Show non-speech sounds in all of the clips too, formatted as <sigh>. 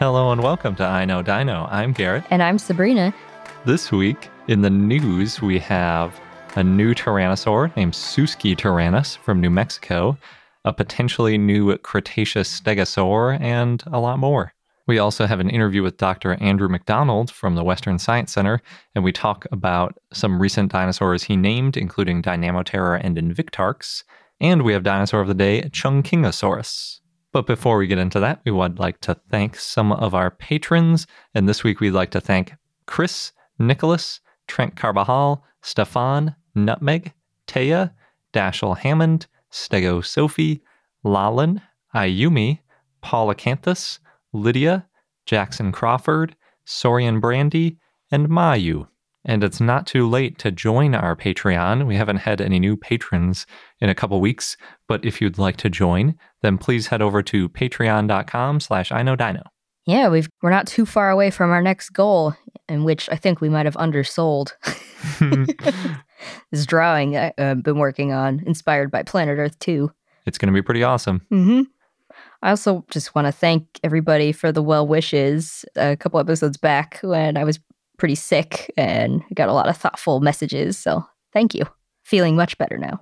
Hello and welcome to I Know Dino. I'm Garrett. And I'm Sabrina. This week in the news, we have a new tyrannosaur named Suski tyrannus from New Mexico, a potentially new Cretaceous stegosaur, and a lot more. We also have an interview with Dr. Andrew McDonald from the Western Science Center, and we talk about some recent dinosaurs he named, including Dynamoterror and Invictarx. And we have dinosaur of the day, Chungkingosaurus. But before we get into that, we would like to thank some of our patrons. And this week we'd like to thank Chris, Nicholas, Trent Carbajal, Stefan, Nutmeg, Taya, Dashel Hammond, Stego Sophie, Lalin, Ayumi, Paul Acanthus, Lydia, Jackson Crawford, Sorian Brandy, and Mayu. And it's not too late to join our Patreon. We haven't had any new patrons in a couple weeks, but if you'd like to join, then please head over to patreon.com slash I know dino. Yeah, we've we're not too far away from our next goal, in which I think we might have undersold. <laughs> <laughs> this drawing I've uh, been working on, inspired by Planet Earth 2. It's going to be pretty awesome. Mm-hmm. I also just want to thank everybody for the well wishes. A couple episodes back when I was pretty sick and got a lot of thoughtful messages. So thank you. Feeling much better now.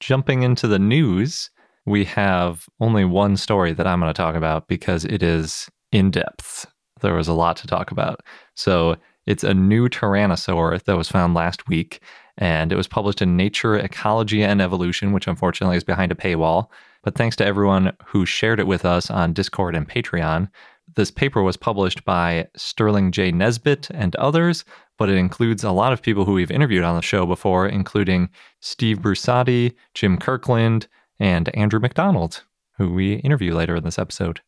Jumping into the news, we have only one story that I'm going to talk about because it is in depth. There was a lot to talk about. So it's a new tyrannosaur that was found last week, and it was published in Nature Ecology and Evolution, which unfortunately is behind a paywall. But thanks to everyone who shared it with us on Discord and Patreon. This paper was published by Sterling J. Nesbitt and others, but it includes a lot of people who we've interviewed on the show before, including Steve Brusatte, Jim Kirkland, and Andrew McDonald, who we interview later in this episode.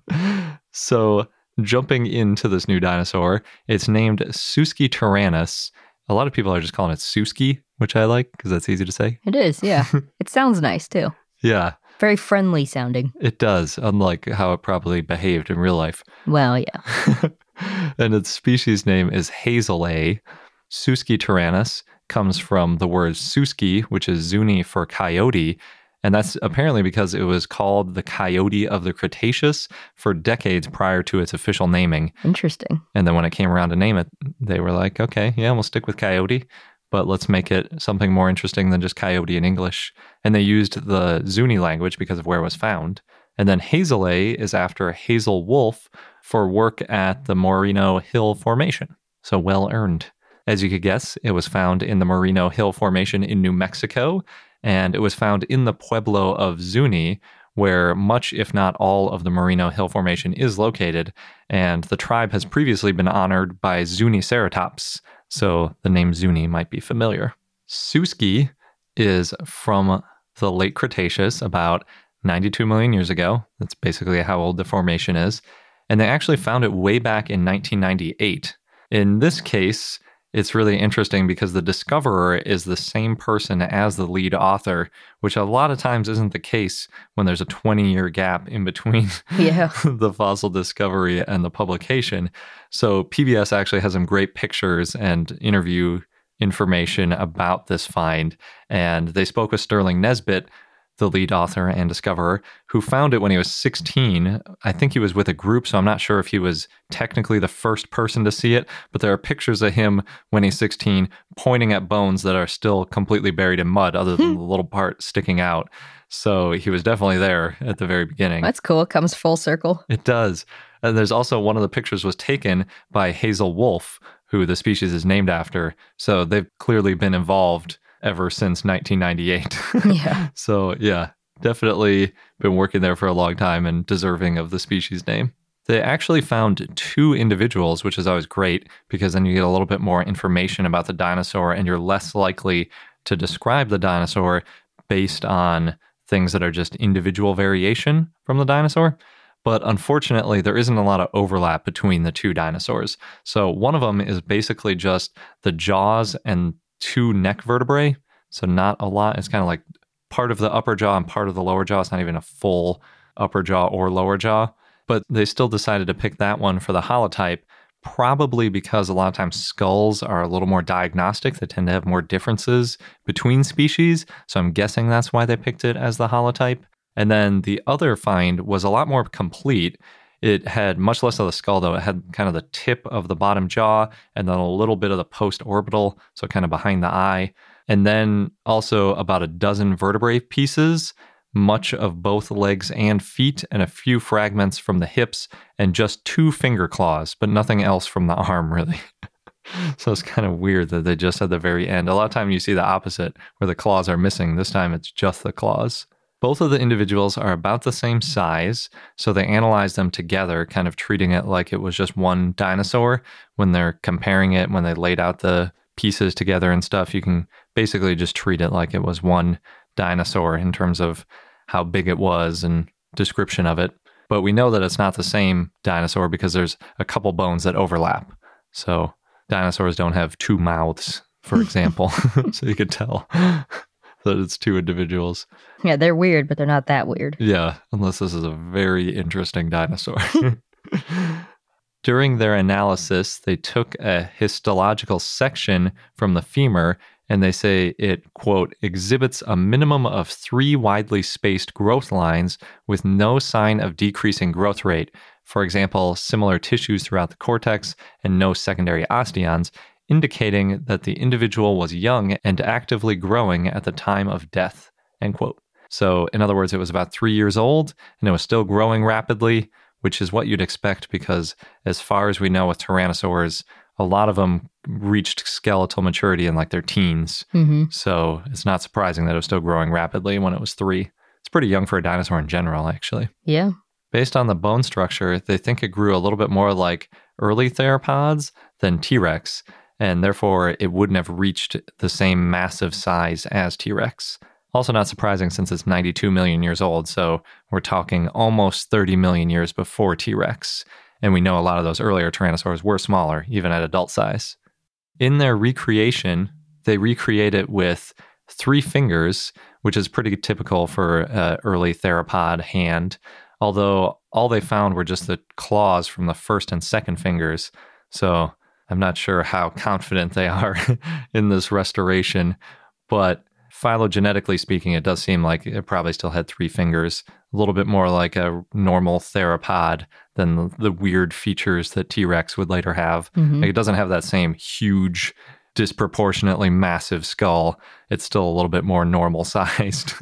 <laughs> so, jumping into this new dinosaur, it's named Suski tyrannus. A lot of people are just calling it Suski, which I like because that's easy to say. It is, yeah. <laughs> it sounds nice too. Yeah. Very friendly sounding. It does, unlike how it probably behaved in real life. Well, yeah. <laughs> and its species name is Hazelae. Suski tyrannus comes from the word Suski, which is Zuni for coyote, and that's apparently because it was called the coyote of the Cretaceous for decades prior to its official naming. Interesting. And then when it came around to name it, they were like, okay, yeah, we'll stick with coyote, but let's make it something more interesting than just coyote in English. And they used the Zuni language because of where it was found. And then Hazelae is after Hazel Wolfe for work at the Moreno Hill Formation. So well earned. As you could guess, it was found in the Moreno Hill Formation in New Mexico and it was found in the pueblo of Zuni, where much, if not all, of the Moreno Hill Formation is located, and the tribe has previously been honored by Zuniceratops, so the name Zuni might be familiar. Suski is from the late Cretaceous, about 92 million years ago. That's basically how old the formation is. And they actually found it way back in 1998. In this case, it's really interesting because the discoverer is the same person as the lead author, which a lot of times isn't the case when there's a 20 year gap in between yeah. <laughs> the fossil discovery and the publication. So PBS actually has some great pictures and interview information about this find. And they spoke with Sterling Nesbitt, the lead author and discoverer, who found it when he was 16. I think he was with a group, so I'm not sure if he was technically the first person to see it, but there are pictures of him when he's 16 pointing at bones that are still completely buried in mud, other than hmm. the little part sticking out. So he was definitely there at the very beginning. That's cool. It comes full circle. It does. And there's also one of the pictures was taken by Hazel Wolfe, who the species is named after. So they've clearly been involved ever since 1998. <laughs> Yeah. so, yeah, definitely been working there for a long time and deserving of the species name. They actually found two individuals, which is always great because then you get a little bit more information about the dinosaur and you're less likely to describe the dinosaur based on things that are just individual variation from the dinosaur. But unfortunately, there isn't a lot of overlap between the two dinosaurs. So one of them is basically just the jaws and two neck vertebrae. So not a lot. It's kind of like part of the upper jaw and part of the lower jaw. It's not even a full upper jaw or lower jaw. But they still decided to pick that one for the holotype, probably because a lot of times skulls are a little more diagnostic. They tend to have more differences between species. So I'm guessing that's why they picked it as the holotype. And then the other find was a lot more complete. It had much less of the skull, though. It had kind of the tip of the bottom jaw and then a little bit of the post orbital, so kind of behind the eye. And then also about a dozen vertebrae pieces, much of both legs and feet, and a few fragments from the hips, and just two finger claws, but nothing else from the <laughs> arm, really. so it's kind of weird that they just at the very end. A lot of time you see the opposite, where the claws are missing. This time it's just the claws. Both of the individuals are about the same size, so they analyze them together, kind of treating it like it was just one dinosaur. When they're comparing it, when they laid out the pieces together and stuff, you can basically just treat it like it was one dinosaur in terms of how big it was and description of it. But we know that it's not the same dinosaur because there's a couple bones that overlap. So dinosaurs don't have two mouths, for <laughs> example. <laughs> so you could tell <laughs> that it's two individuals. Yeah, they're weird, but they're not that weird. Yeah, unless this is a very interesting dinosaur. <laughs> <laughs> During their analysis, they took a histological section from the femur and they say it, quote, exhibits a minimum of three widely spaced growth lines with no sign of decreasing growth rate. For example, similar tissues throughout the cortex and no secondary osteons, indicating that the individual was young and actively growing at the time of death, end quote. So, in other words, it was about three years old and it was still growing rapidly, which is what you'd expect because, as far as we know with tyrannosaurs, a lot of them reached skeletal maturity in like their teens. Mm-hmm. So, it's not surprising that it was still growing rapidly when it was three. It's pretty young for a dinosaur in general, actually. Yeah. Based on the bone structure, they think it grew a little bit more like early theropods than T Rex, and therefore it wouldn't have reached the same massive size as T Rex. Also, not surprising since it's 92 million years old, so we're talking almost 30 million years before T Rex. And we know a lot of those earlier tyrannosaurs were smaller, even at adult size. In their recreation, they recreate it with three fingers, which is pretty typical for an early theropod hand, although all they found were just the claws from the first and second fingers. So I'm not sure how confident they are <laughs> in this restoration, but phylogenetically speaking, it does seem like it probably still had three fingers, a little bit more like a normal theropod than the, the weird features that T Rex would later have. Mhm. Like it doesn't have that same huge, disproportionately massive skull. It's still a little bit more normal <laughs> sized.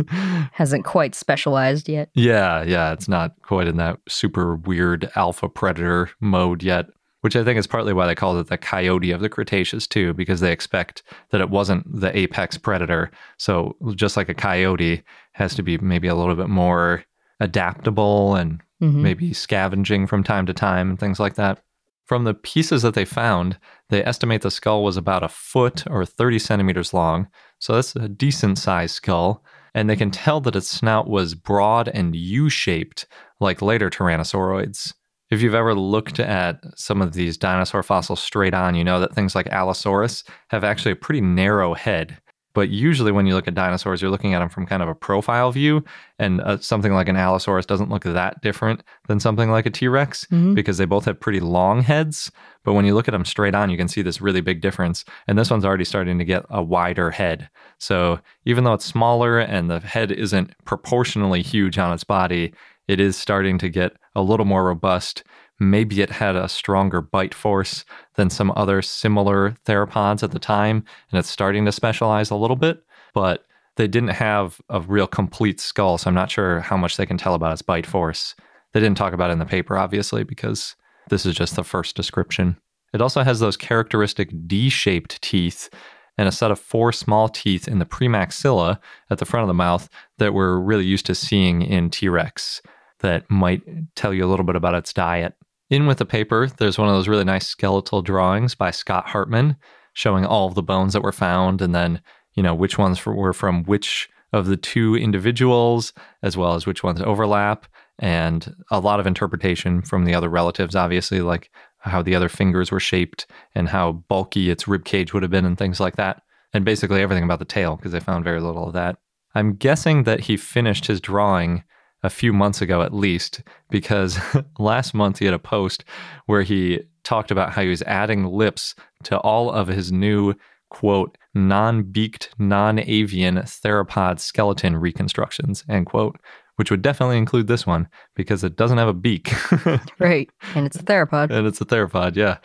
Hasn't quite specialized yet. yeah, yeah, it's not quite in that super weird alpha predator mode yet which I think is partly why they called it the coyote of the Cretaceous, too, because they expect that it wasn't the apex predator. So, just like a coyote has to be maybe a little bit more adaptable and Mhm. maybe scavenging from time to time and things like that. From the pieces that they found, they estimate the skull was about a foot or 30 centimeters long. So that's a decent sized skull. And they can tell that its snout was broad and U shaped, like later tyrannosauroids. If you've ever looked at some of these dinosaur fossils straight on, you know that things like Allosaurus have actually a pretty narrow head. But usually, when you look at dinosaurs, you're looking at them from kind of a profile view, and uh, something like an Allosaurus doesn't look that different than something like a T Rex Mhm. because they both have pretty long heads. But when you look at them straight on, you can see this really big difference. And this one's already starting to get a wider head. So even though it's smaller and the head isn't proportionally huge on its body, it is starting to get a little more robust. Maybe it had a stronger bite force than some other similar theropods at the time, and it's starting to specialize a little bit. But they didn't have a real complete skull, so I'm not sure how much they can tell about its bite force. They didn't talk about it in the paper, obviously, because this is just the first description. It also has those characteristic D shaped teeth and a set of four small teeth in the premaxilla at the front of the mouth that we're really used to seeing in T Rex that might tell you a little bit about its diet. In with the paper, there's one of those really nice skeletal drawings by Scott Hartman showing all of the bones that were found and then, you know, which ones were from which of the two individuals, as well as which ones overlap, and a lot of interpretation from the other relatives, obviously, like how the other fingers were shaped and how bulky its rib cage would have been and things like that. And basically everything about the tail, because they found very little of that. I'm guessing that he finished his drawing a few months ago at least, because <laughs> last month he had a post where he talked about how he was adding lips to all of his new, quote, non beaked, non avian theropod skeleton reconstructions, end quote, which would definitely include this one because it doesn't have a beak. <laughs> right. And it's a theropod. and it's a theropod, yeah.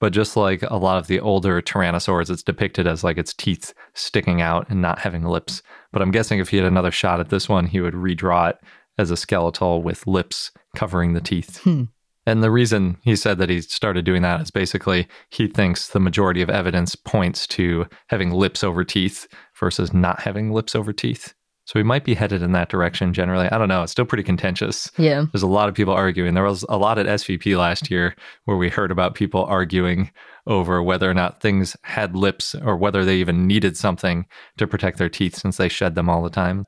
But just like a lot of the older tyrannosaurs, it's depicted as like its teeth sticking out and not having lips. But I'm guessing if he had another shot at this one, he would redraw it as a skeletal with lips covering the teeth. Hmm. And the reason he said that he started doing that is basically he thinks the majority of evidence points to having lips over teeth versus not having lips over teeth. So we might be headed in that direction generally. I don't know. It's still pretty contentious. Yeah. There's a lot of people arguing. There was a lot at SVP last year where we heard about people arguing over whether or not things had lips or whether they even needed something to protect their teeth since they shed them all the time.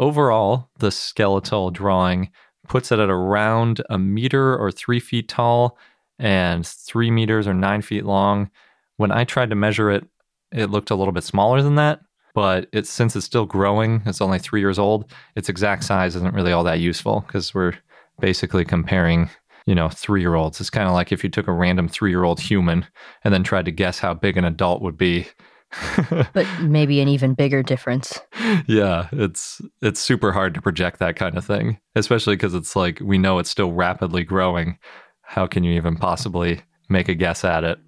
Overall, the skeletal drawing puts it at around a meter or three feet tall and three meters or nine feet long. When I tried to measure it, it looked a little bit smaller than that but since it's still growing, it's only three years old. Its exact size isn't really all that useful because we're basically comparing, you know, three year olds. It's kind of like if you took a random three year old human and then tried to guess how big an adult would be. <laughs> but maybe an even bigger difference. Yeah, it's it's super hard to project that kind of thing, especially because it's like we know it's still rapidly growing. How can you even possibly make a guess at it?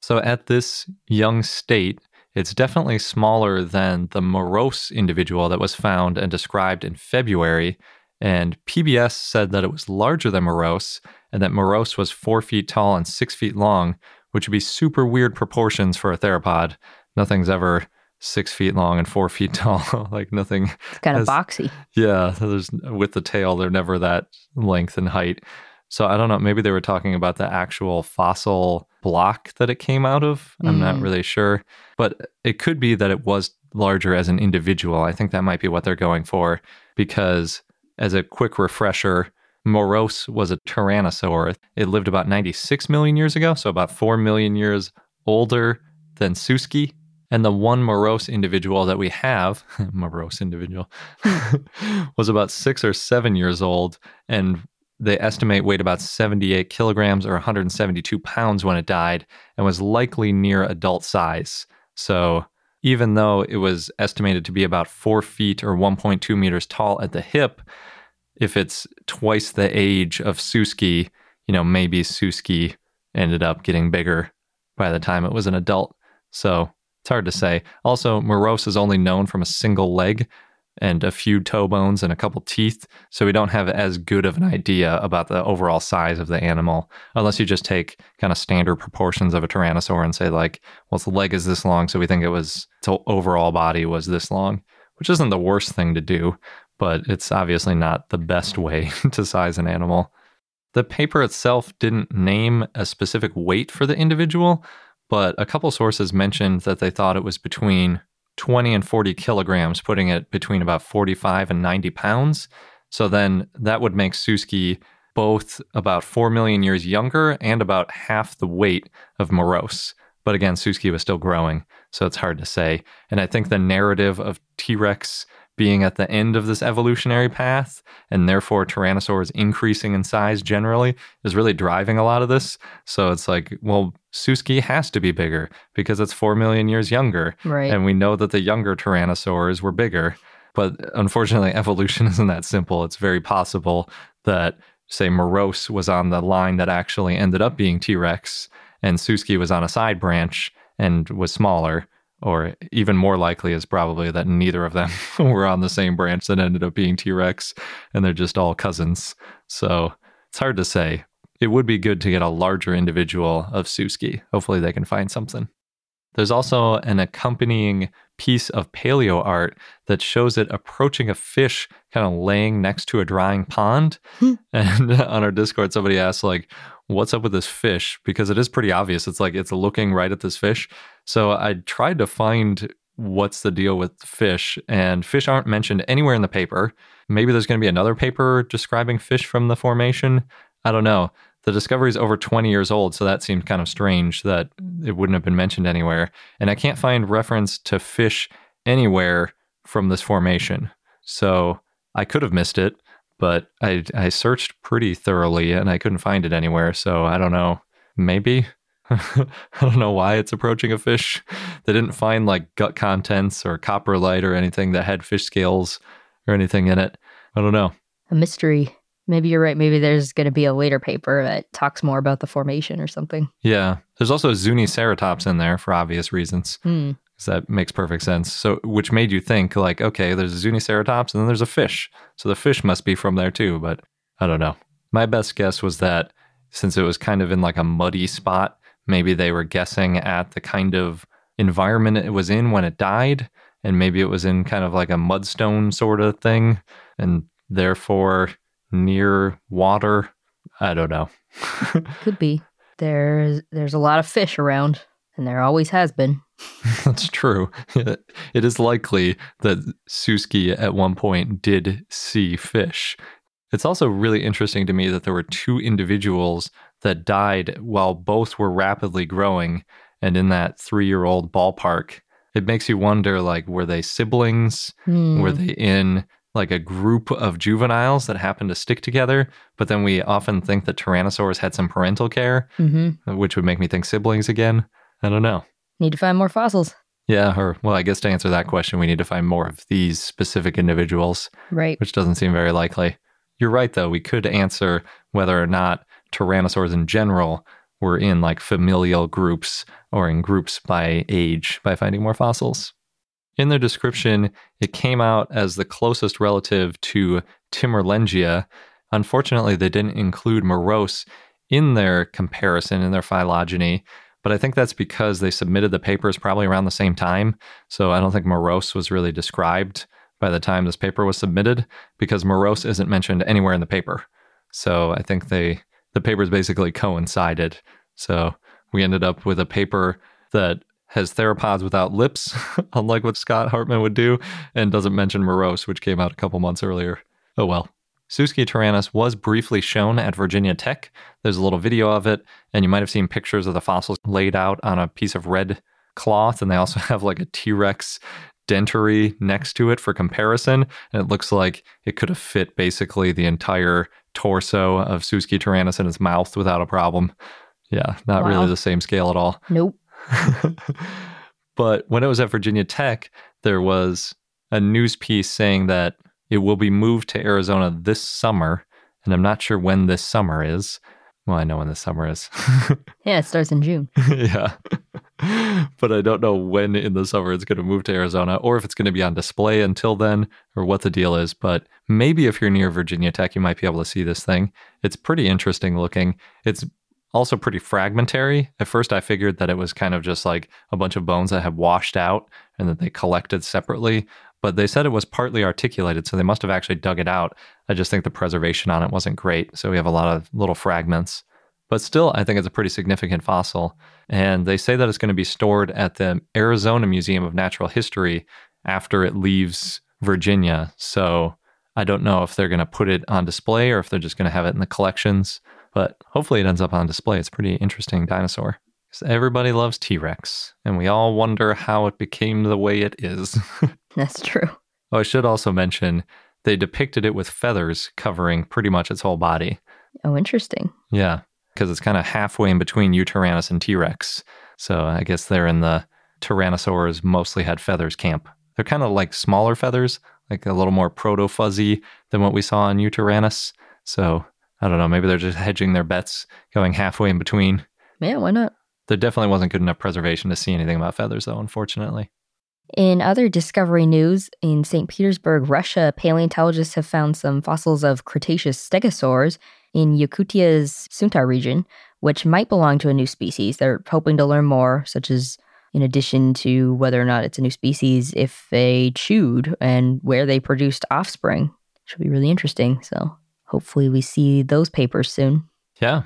So at this young state, it's definitely smaller than the Moros individual that was found and described in February. And PBS said that it was larger than Moros and that Moros was four feet tall and six feet long, which would be super weird proportions for a theropod. Nothing's ever six feet long and four <laughs> feet tall. like nothing. It's kind of boxy. Yeah, there's with the tail, they're never that length and height. So I don't know. Maybe they were talking about the actual fossil block that it came out of. I'm mm. not really sure. But it could be that it was larger as an individual. I think that might be what they're going for because, as a quick refresher, Moros was a tyrannosaur. It lived about 96 million years ago, so about 4 million years older than Suski. And the one Moros individual that we have, <laughs> Moros individual, <laughs> was about six or seven years old and they estimate weighed about 78 kilograms or 172 pounds when it died and was likely near adult size. So, even though it was estimated to be about four feet or 1.2 meters tall at the hip, if it's twice the age of Suski, you know, maybe Suski ended up getting bigger by the time it was an adult. So, it's hard to say. Also, Moros is only known from a single leg, and a few toe bones and a couple teeth. So we don't have as good of an idea about the overall size of the animal, unless you just take kind of standard proportions of a tyrannosaur and say, like, well, its leg is this long. So we think it was, its overall body was this long, which isn't the worst thing to do, but it's obviously not the best <laughs> way to size an animal. The paper itself didn't name a specific weight for the individual, but a couple sources mentioned that they thought it was between 20 and 40 kilograms, putting it between about 45 and 90 pounds. So then that would make Suski both about 4 million years younger and about half the weight of Moros. But again, Suski was still growing, so it's hard to say. And I think the narrative of T Rex being at the end of this evolutionary path and therefore tyrannosaurs increasing in size generally is really driving a lot of this. So it's like, well, Suski has to be bigger because it's 4 million years younger. Right. And we know that the younger tyrannosaurs were bigger. But unfortunately, <laughs> evolution isn't that simple. It's very possible that, say, Moros was on the line that actually ended up being T Rex and Suski was on a side branch and was smaller Or even more likely is probably that neither of them <laughs> were on the same branch that ended up being T Rex and they're just all cousins. So it's hard to say. It would be good to get a larger individual of Suski. Hopefully, they can find something. There's also an accompanying piece of paleo art that shows it approaching a fish kind of laying next to a drying pond. Hmm. <laughs> and on our Discord, somebody asked, like, what's up with this fish? Because it is pretty obvious. It's like it's looking right at this fish. So I tried to find what's the deal with fish, and fish aren't mentioned anywhere in the paper. Maybe there's going to be another paper describing fish from the formation. I don't know. The discovery is over 20 years old, so that seemed kind of strange that it wouldn't have been mentioned anywhere. And I can't find reference to fish anywhere from this formation. So I could have missed it, but I, I searched pretty thoroughly and I couldn't find it anywhere. So I don't know. Maybe. <laughs> I don't know why it's approaching a fish. They didn't find like gut contents or coprolite or anything that had fish scales or anything in it. I don't know. A mystery. Maybe you're right. Maybe there's going to be a later paper that talks more about the formation or something. Yeah. There's also Zuniceratops in there for obvious reasons. Hmm. So that makes perfect sense. So, which made you think, like, okay, there's a Zuniceratops and then there's a fish. So the fish must be from there too. But I don't know. My best guess was that since it was kind of in like a muddy spot, maybe they were guessing at the kind of environment it was in when it died. And maybe it was in kind of like a mudstone sort of thing. And therefore, near water. I don't know. <laughs> Could be. There's there's a lot of fish around, and there always has been. <laughs> That's true. It is likely that Suski at one point did see fish. It's also really interesting to me that there were two individuals that died while both were rapidly growing and in that three year old ballpark. It makes you wonder like, were they siblings? Hmm. Were they in like a group of juveniles that happened to stick together? But then we often think that Tyrannosaurs had some parental care, Mm-hmm. which would make me think siblings again. I don't know. Need to find more fossils. Yeah, or well, I guess to answer that question, we need to find more of these specific individuals, Right. which doesn't seem very likely. You're right, though. We could answer whether or not tyrannosaurs in general were in like familial groups or in groups by age by finding more fossils. In their description, it came out as the closest relative to Timurlengia. Unfortunately, they didn't include Moros in their comparison in their phylogeny, but I think that's because they submitted the papers probably around the same time. So I don't think Moros was really described by the time this paper was submitted because Moros isn't mentioned anywhere in the paper. So I think they the papers basically coincided. So we ended up with a paper that has theropods without lips, <laughs> unlike what Scott Hartman would do, and doesn't mention Moros, which came out a couple months earlier. Oh well. Suski tyrannus was briefly shown at Virginia Tech. There's a little video of it, and you might have seen pictures of the fossils laid out on a piece of red cloth, and they also <laughs> have like a T Rex dentary next to it for comparison. And it looks like it could have fit basically the entire torso of Suski tyrannus in its mouth without a problem. Yeah, not Wow. really the same scale at all. <laughs> Nope. but when it was at Virginia Tech, there was a news piece saying that it will be moved to Arizona this summer. And I'm not sure when this summer is. Well, I know when the summer is. <laughs> Yeah, it starts in June. yeah. <laughs> but I don't know when in the summer it's going to move to Arizona or if it's going to be on display until then or what the deal is. But maybe if you're near Virginia Tech, you might be able to see this thing. It's pretty interesting looking. It's also pretty fragmentary. At first, I figured that it was kind of just like a bunch of bones that had washed out and that they collected separately. But they said it was partly articulated, so they must have actually dug it out. I just think the preservation on it wasn't great. So we have a lot of little fragments. But still, I think it's a pretty significant fossil. And they say that it's going to be stored at the Arizona Museum of Natural History after it leaves Virginia. So I don't know if they're going to put it on display or if they're just going to have it in the collections. But hopefully it ends up on display. It's a pretty interesting dinosaur. everybody loves T Rex, and we all wonder how it became the way it is. <laughs> That's true. oh, I should also mention they depicted it with feathers covering pretty much its whole body. Oh, interesting. Yeah, because it's kind of halfway in between Yutyrannus and T Rex. So I guess they're in the Tyrannosaurs mostly had feathers camp. They're kind of like smaller feathers, like a little more proto fuzzy than what we saw in Yutyrannus. So I don't know, maybe they're just hedging their bets, going halfway in between. Yeah, why not? There definitely wasn't good enough preservation to see anything about feathers, though, unfortunately. In other discovery news, in St. Petersburg, Russia, paleontologists have found some fossils of Cretaceous stegosaurs in Yakutia's Suntar region, which might belong to a new species. They're hoping to learn more, such as in addition to whether or not it's a new species, if they chewed and where they produced offspring. Should be really interesting. So hopefully we see those papers soon. Yeah.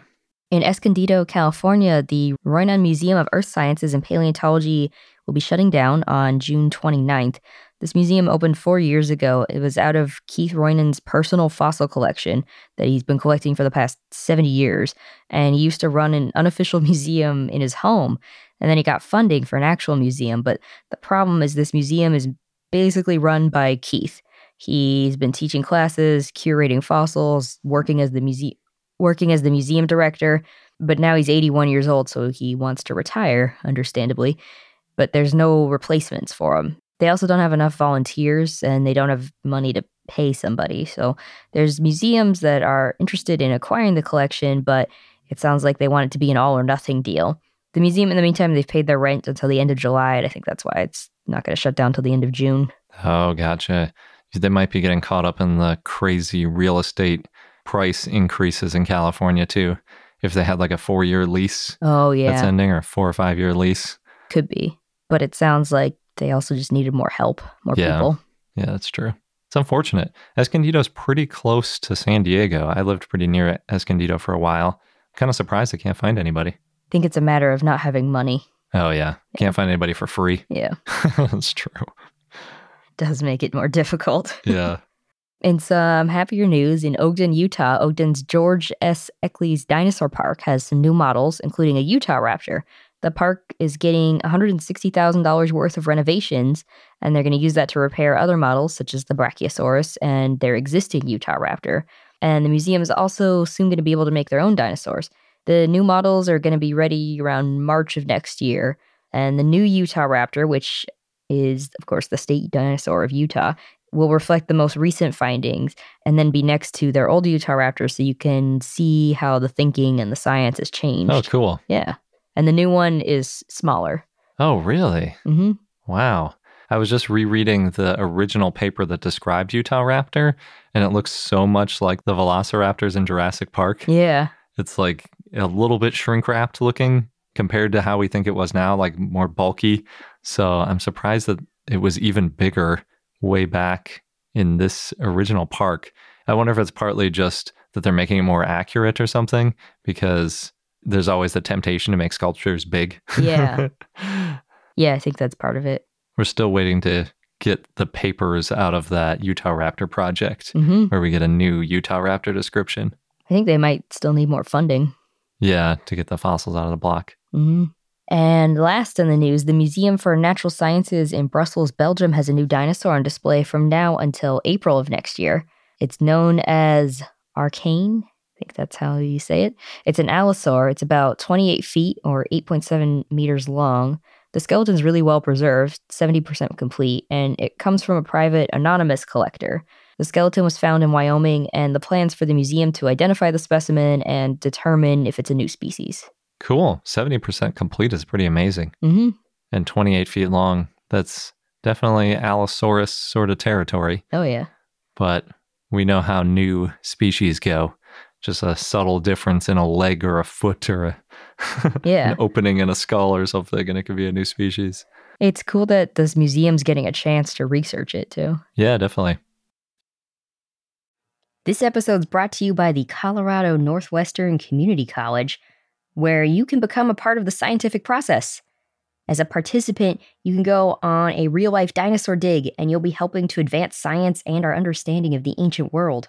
In Escondido, California, the Roynon Museum of Earth Sciences and Paleontology will be shutting down on June 29th. This museum opened four years ago. It was out of Keith Roynon's personal fossil collection that he's been collecting for the past 70 years. And he used to run an unofficial <laughs> museum in his home. And then he got funding for an actual museum. But the problem is, this museum is basically run by Keith. He's been teaching classes, curating fossils, working as the museum working as the museum director, but now he's 81 years old, so he wants to retire, understandably. But there's no replacements for them. They also don't have enough volunteers and they don't have money to pay somebody. So there's museums that are interested in acquiring the collection, but it sounds like they want it to be an all or nothing deal. The museum, in the meantime, they've paid their rent until the end of July, and I think that's why it's not going to shut down until the end of June. Oh, gotcha. They might be getting caught up in the crazy real estate price increases in California too. If they had like a four year lease Oh, yeah, that's ending or four or five year lease. Could be. But it sounds like they also just needed more help, more Yeah. people. Yeah, that's true. It's unfortunate. Escondido's pretty close to San Diego. I lived pretty near Escondido for a while. Kind of surprised I can't find anybody. I think it's a matter of not having money. Oh, yeah. Can't find anybody for free. <laughs> Yeah. that's true. Does make it more <laughs> difficult. Yeah. In some happier news, in Ogden, Utah, Ogden's George S. Eccles Dinosaur Park has some new models, including a Utah Raptor. The park is getting $160,000 worth of renovations, and they're going to use that to repair other models, such as the Brachiosaurus and their existing Utah Raptor. And the museum is also soon going to be able to make their own dinosaurs. The new models are going to be ready around March of next year. And the new Utah Raptor, which is, of course, the state dinosaur of Utah, will reflect the most recent findings and then be next to their old Utah Raptors so you can see how the thinking and the science has changed. Oh, cool. Yeah. And the new one is smaller. Oh, really? hmm Wow. I was just rereading the original paper that described Utah Raptor, and it looks so much like the Velociraptors in Jurassic Park. Yeah. It's like a little bit shrink wrapped looking compared to how we think it was now, like more bulky. So I'm surprised that it was even bigger way back in this original park. I wonder if it's partly just that they're making it more accurate or something because there's always the temptation to make sculptures big. Yeah. <laughs> Yeah, I think that's part of it. We're still waiting to get the papers out of that Utah Raptor project hmm where we get a new Utah Raptor description. I think they might still need more funding. Yeah, to get the fossils out of the block. hmm And last in the news, the Museum for Natural Sciences in Brussels, Belgium has a new dinosaur on display from now until April of next year. It's known as Arkane. I think that's how you say it. It's an allosaur. It's about 28 feet or 8.7 meters long. The skeleton's really well preserved, 70% complete, and it comes from a private anonymous collector. The skeleton was found in Wyoming, and the plans for the museum to identify the specimen and determine if it's a new species. Cool. 70% complete is pretty amazing. hmm And 28 feet long. That's definitely Allosaurus sort of territory. Oh, yeah. But we know how new species go. Just a subtle difference in a leg or a foot or a <laughs> Yeah. an opening in a skull or something, and it could be a new species. It's cool that this museum's getting a chance to research it too. Yeah, definitely. This episode's brought to you by the Colorado Northwestern Community College, where you can become a part of the scientific process. As a participant, you can go on a real life dinosaur dig and you'll be helping to advance science and our understanding of the ancient world.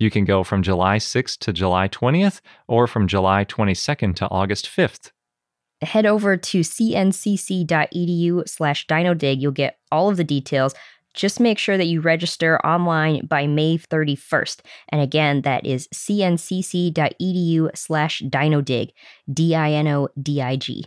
You can go from July 6th to July 20th or from July 22nd to August 5th. Head over to cncc.edu slash dinodig. You'll get all of the details. Just make sure that you register online by May 31st. And again, that is cncc.edu slash dinodig, D I N O D I G.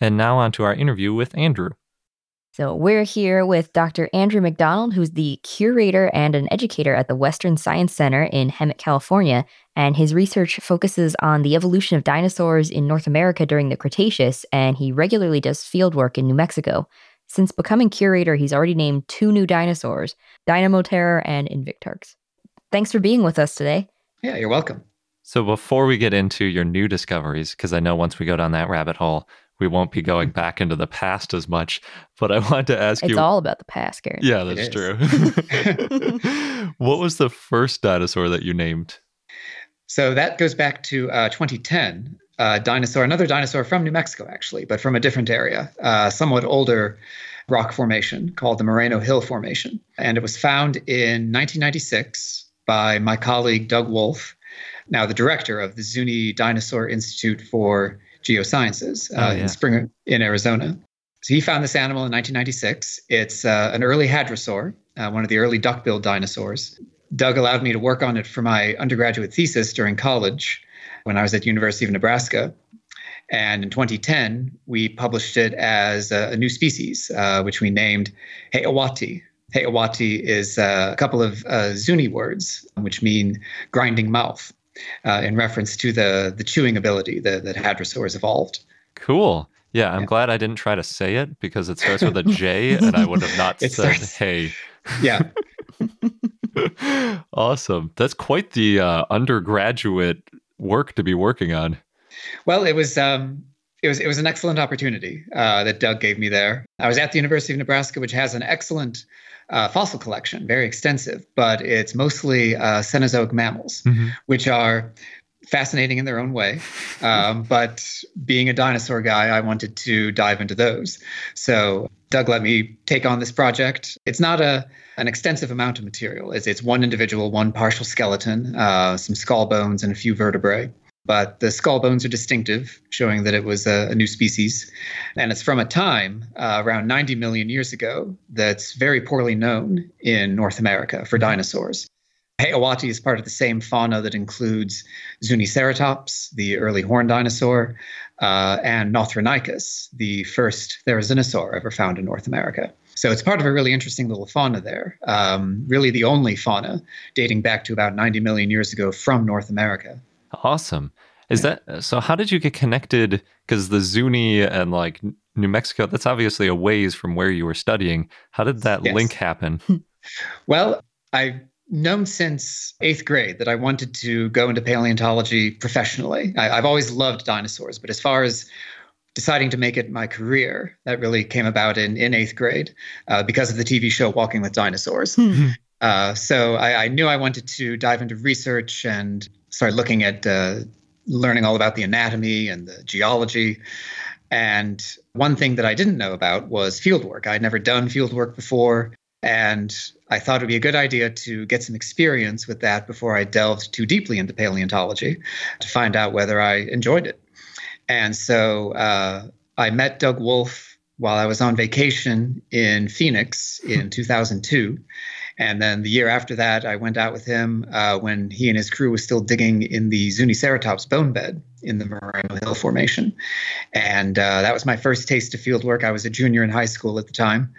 And now on to our interview with Andrew. So, we're here with Dr. Andrew McDonald, who's the curator and an educator at the Western Science Center in Hemet, California. And his research focuses on the evolution of dinosaurs in North America during the Cretaceous, and he regularly does field work in New Mexico. Since becoming curator, he's already named two new dinosaurs Dynamoterror and Invictarx. Thanks for being with us today. Yeah, you're welcome. So before we get into your new discoveries, because I know once we go down that rabbit hole, we won't be going back into the past as much. But I wanted to ask It's you. It's all about the past, Garrett. yeah, that's true. <laughs> what was the first dinosaur that you named? So that goes back to uh, 2010. Uh, dinosaur, another dinosaur from New Mexico, actually, but from a different area, uh, somewhat older rock formation called the Moreno Hill Formation. And it was found in 1996 by my colleague Doug Wolfe, now the director of the Zuni Dinosaur Institute for Geosciences uh, Oh, yeah. in Springer, in Arizona. So he found this animal in 1996. It's uh, an early hadrosaur, uh, one of the early duck-billed dinosaurs. Doug allowed me to work on it for my undergraduate thesis during college when I was at University of Nebraska. And in 2010, we published it as a, a new species, uh, which we named Jeyawati. Jeyawati is uh, a couple of uh, Zuni words, which mean grinding mouth, uh, in reference to the, the chewing ability that, that hadrosaurs evolved. Cool. Yeah, I'm Yeah. glad I didn't try to say it because it starts with a J and I would have not <laughs> said starts- hey. <laughs> Yeah, <laughs> awesome. That's quite the uh, undergraduate work to be working on. Well, it was um, it was it was an excellent opportunity uh, that Doug gave me there. I was at the University of Nebraska, which has an excellent uh, fossil collection, very extensive, but it's mostly uh, Cenozoic mammals, which are fascinating in their own way. Um, <laughs> but being a dinosaur guy, I wanted to dive into those. So Doug let me take on this project. It's not a an extensive amount of material. It's, it's one individual, one partial skeleton, uh, some skull bones, and a few vertebrae. But the skull bones are distinctive, showing that it was a, a new species. And it's from a time uh, around 90 million years ago that's very poorly known in North America for dinosaurs. Jeyawati is part of the same fauna that includes Zuniceratops, the early horned dinosaur, uh, and Nothronychus, the first therizinosaur ever found in North America. So it's part of a really interesting little fauna there. Um, really, the only fauna dating back to about 90 million years ago from North America. Awesome. Is that so? How did you get connected? Because the Zuni and like New Mexico, that's obviously a ways from where you were studying. How did that Yes. link happen? <laughs> Well, I've known since eighth grade that I wanted to go into paleontology professionally. I, I've always loved dinosaurs, but as far as deciding to make it my career, that really came about in, in eighth grade uh, because of the TV show Walking with Dinosaurs. uh, so I, I knew I wanted to dive into research and start looking at uh, learning all about the anatomy and the geology. And one thing that I didn't know about was field work. I had never done field work before. And I thought it would be a good idea to get some experience with that before I delved too deeply into paleontology to find out whether I enjoyed it. And so uh, I met Doug Wolfe while I was on vacation in Phoenix in 2002. And then the year after that, I went out with him uh, when he and his crew was still digging in the Zuniceratops bone bed in the Moreno Hill Formation. And uh, that was my first taste of field work. I was a junior in high school at the time,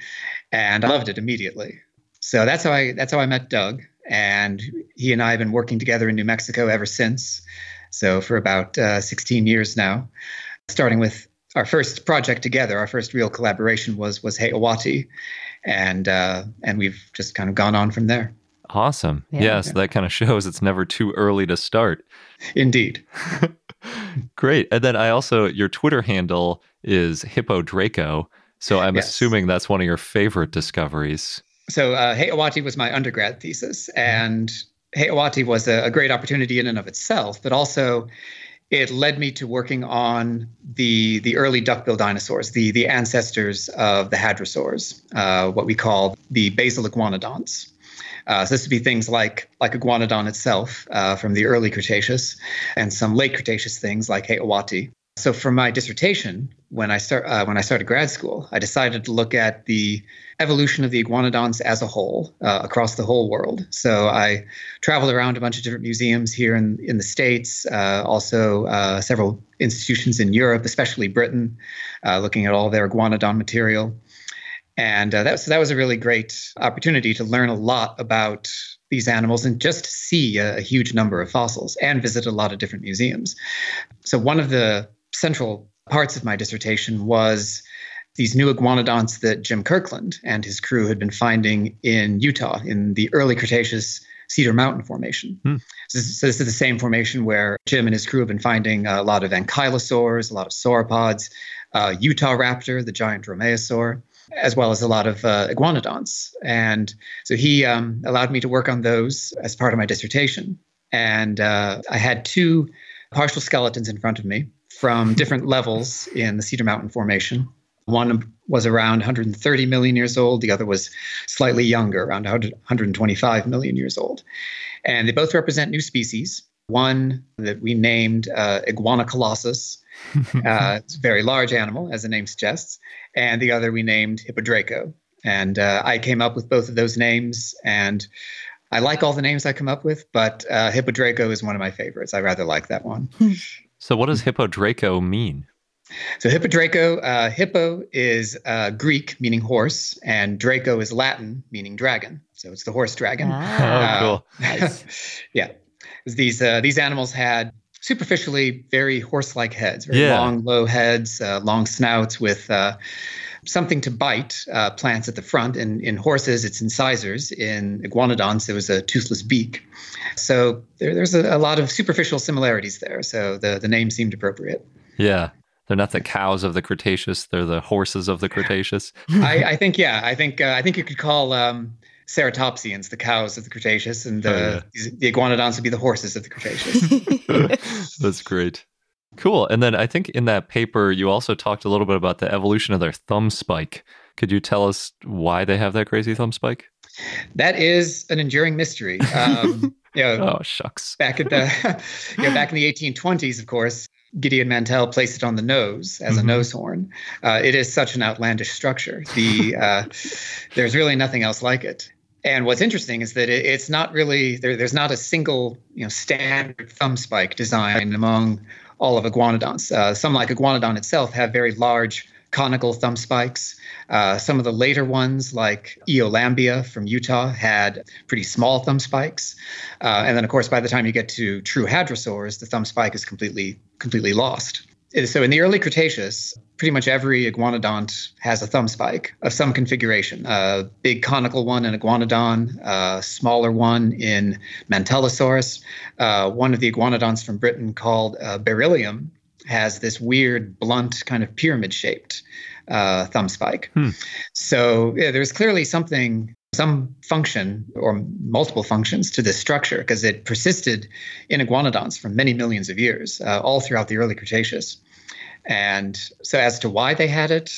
and I loved it immediately. So that's how I that's how I met Doug, and he and I have been working together in New Mexico ever since. So for about uh, 16 years now, starting with our first project together, our first real collaboration was was Jeyawati, and uh, and we've just kind of gone on from there. Awesome. Yeah. Yes, that kind of shows it's never too early to start. Indeed. <laughs> Great. And then I also your Twitter handle is Hippodraco. So I'm yes. assuming that's one of your favorite discoveries. So uh, Jeyawati was my undergrad thesis, and Jeyawati was a, a great opportunity in and of itself, but also it led me to working on the the early duckbill dinosaurs, the the ancestors of the hadrosaurs, uh, what we call the basal iguanodonts. Uh, so this would be things like like iguanodon itself uh, from the early Cretaceous, and some late Cretaceous things like Jeyawati. So for my dissertation, when I start uh, when I started grad school, I decided to look at the evolution of the iguanodons as a whole uh, across the whole world. So I traveled around a bunch of different museums here in in the states, uh, also uh, several institutions in Europe, especially Britain, uh, looking at all their iguanodon material. And uh, that, was, that was a really great opportunity to learn a lot about these animals and just see a, a huge number of fossils and visit a lot of different museums. So, one of the central parts of my dissertation was these new iguanodonts that Jim Kirkland and his crew had been finding in Utah in the early Cretaceous Cedar Mountain Formation. Hmm. So, this, so, this, is the same formation where Jim and his crew have been finding a lot of ankylosaurs, a lot of sauropods, uh, Utahraptor, the giant dromaeosaur, as well as a lot of uh, iguanodonts. And so he um, allowed me to work on those as part of my dissertation. And uh, I had two partial skeletons in front of me from different levels in the Cedar Mountain Formation. One was around 130 million years old, the other was slightly younger, around 125 million years old. And they both represent new species. One that we named uh, Iguanacolossus, <laughs> uh, it's a very large animal, as the name suggests, and the other we named Hippodraco. And uh, I came up with both of those names, and I like all the names I come up with, but uh, Hippodraco is one of my favorites. I rather like that one. <laughs> so, what does Hippodraco mean? So, Hippodraco, uh, hippo is uh, Greek, meaning horse, and Draco is Latin, meaning dragon. So, it's the horse dragon. Ah. <laughs> oh, cool. Nice. <laughs> yeah. These, uh, these animals had superficially very horse-like heads, very yeah. long, low heads, uh, long snouts with uh, something to bite uh, plants at the front. And in horses, it's incisors. In iguanodonts, there was a toothless beak. So there, there's a, a, lot of superficial similarities there. So the, the name seemed appropriate. Yeah. They're not the cows of the Cretaceous; they're the horses of the Cretaceous. <laughs> I, I, think, yeah, I think uh, I think you could call um, ceratopsians, the cows of the Cretaceous, and the, oh, yeah. the iguanodons would be the horses of the Cretaceous. <laughs> That's great. Cool. And then I think in that paper, you also talked a little bit about the evolution of their thumb spike. Could you tell us why they have that crazy thumb spike? That is an enduring mystery. Um, <laughs> you know, oh shucks! Back at the, <laughs> you know, back in the 1820s, of course, Gideon Mantell placed it on the nose as mm-hmm. a nose horn. Uh, it is such an outlandish structure. The uh, <laughs> there's really nothing else like it. And what's interesting is that it, it's not really there, there's not a single you know standard thumb spike design among all of iguanodonts. Uh, some like iguanodon itself have very large conical thumb spikes. Uh, some of the later ones, like Eolambia from Utah, had pretty small thumb spikes. Uh, and then, of course, by the time you get to true hadrosaurs, the thumb spike is completely completely lost. So in the early Cretaceous, pretty much every iguanodont has a thumb spike of some configuration. A big conical one in iguanodon, a smaller one in Mantellosaurus. Uh, one of the iguanodonts from Britain called uh, Barilium has this weird, blunt, kind of pyramid-shaped uh, thumb spike. Hmm. So yeah, there's clearly something some function or multiple functions to this structure because it persisted in iguanodonts for many millions of years, uh, all throughout the early Cretaceous. And so, as to why they had it,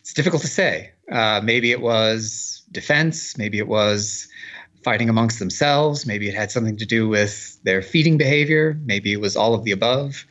it's difficult to say. Uh, maybe it was defense. Maybe it was fighting amongst themselves. Maybe it had something to do with their feeding behavior. Maybe it was all of the above.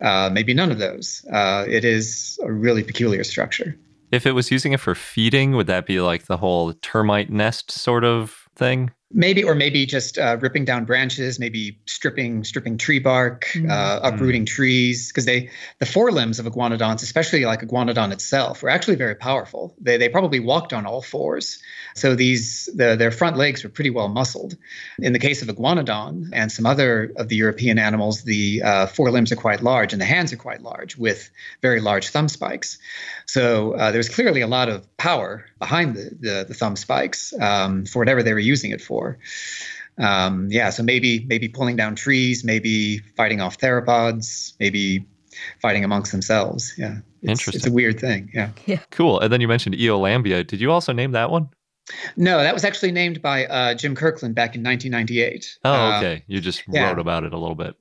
Uh, maybe none of those. Uh, it is a really peculiar structure. If it was using it for feeding, would that be like the whole termite nest sort of thing? Maybe or maybe just uh, ripping down branches maybe stripping stripping tree bark mm. uh, uprooting mm. trees because they the forelimbs of iguanodonts especially like iguanodon itself were actually very powerful they, they probably walked on all fours so these the, their front legs were pretty well muscled in the case of iguanodon and some other of the european animals the uh, forelimbs are quite large and the hands are quite large with very large thumb spikes so uh, there's clearly a lot of power behind the, the, the thumb spikes um, for whatever they were using it for. Um, yeah, so maybe maybe pulling down trees, maybe fighting off theropods, maybe fighting amongst themselves. Yeah, it's, interesting. It's a weird thing. Yeah. Yeah. Cool. And then you mentioned Eolambia. Did you also name that one? No, that was actually named by uh, Jim Kirkland back in 1998. Oh, uh, okay. you just yeah. wrote about it a little bit.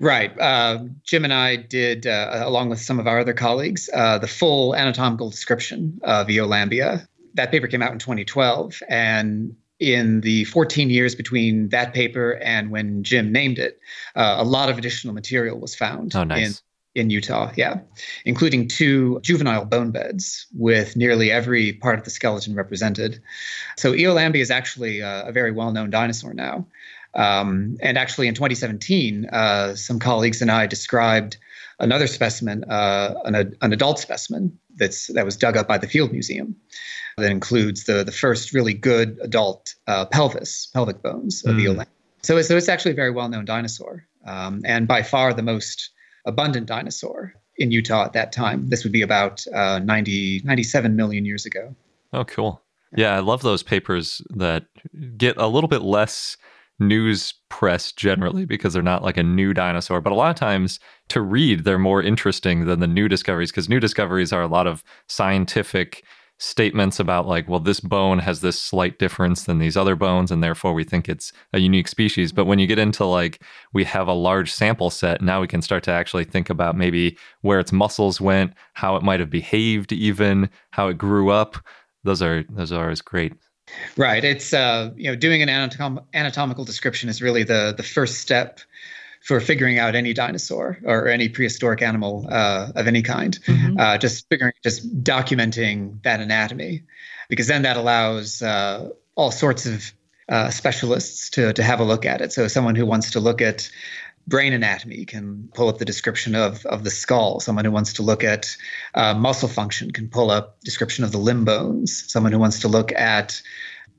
Right. Uh, Jim and I did, uh, along with some of our other colleagues, uh, the full anatomical description of Eolambia. That paper came out in 2012. And in the 14 years between that paper and when Jim named it, uh, a lot of additional material was found oh, nice. in, in Utah. Yeah. Including two juvenile bone beds with nearly every part of the skeleton represented. So Eolambia is actually uh, a very well known dinosaur now. Um, and actually, in 2017, uh, some colleagues and I described another specimen, uh, an, an, adult specimen that's that was dug up by the Field Museum, that includes the the first really good adult uh, pelvis, pelvic bones of mm. Eolambia. So, so it's actually a very well known dinosaur, um, and by far the most abundant dinosaur in Utah at that time. This would be about uh, 90, 97 million years ago. Oh, cool. Yeah, I love those papers that get a little bit less news press generally because they're not like a new dinosaur. But a lot of times to read, they're more interesting than the new discoveries because new discoveries are a lot of scientific statements about like well this bone has this slight difference than these other bones and therefore we think it's a unique species. But when you get into like we have a large sample set now we can start to actually think about maybe where its muscles went how it might have behaved even how it grew up. Those are those are always great. Right. It's uh, you know doing an anatom- anatomical description is really the the first step for figuring out any dinosaur or any prehistoric animal uh, of any kind. Mm-hmm. Uh, just figuring, just documenting that anatomy, because then that allows uh, all sorts of uh, specialists to to have a look at it. So someone who wants to look at brain anatomy can pull up the description of, of the skull. Someone who wants to look at uh, muscle function can pull up description of the limb bones. Someone who wants to look at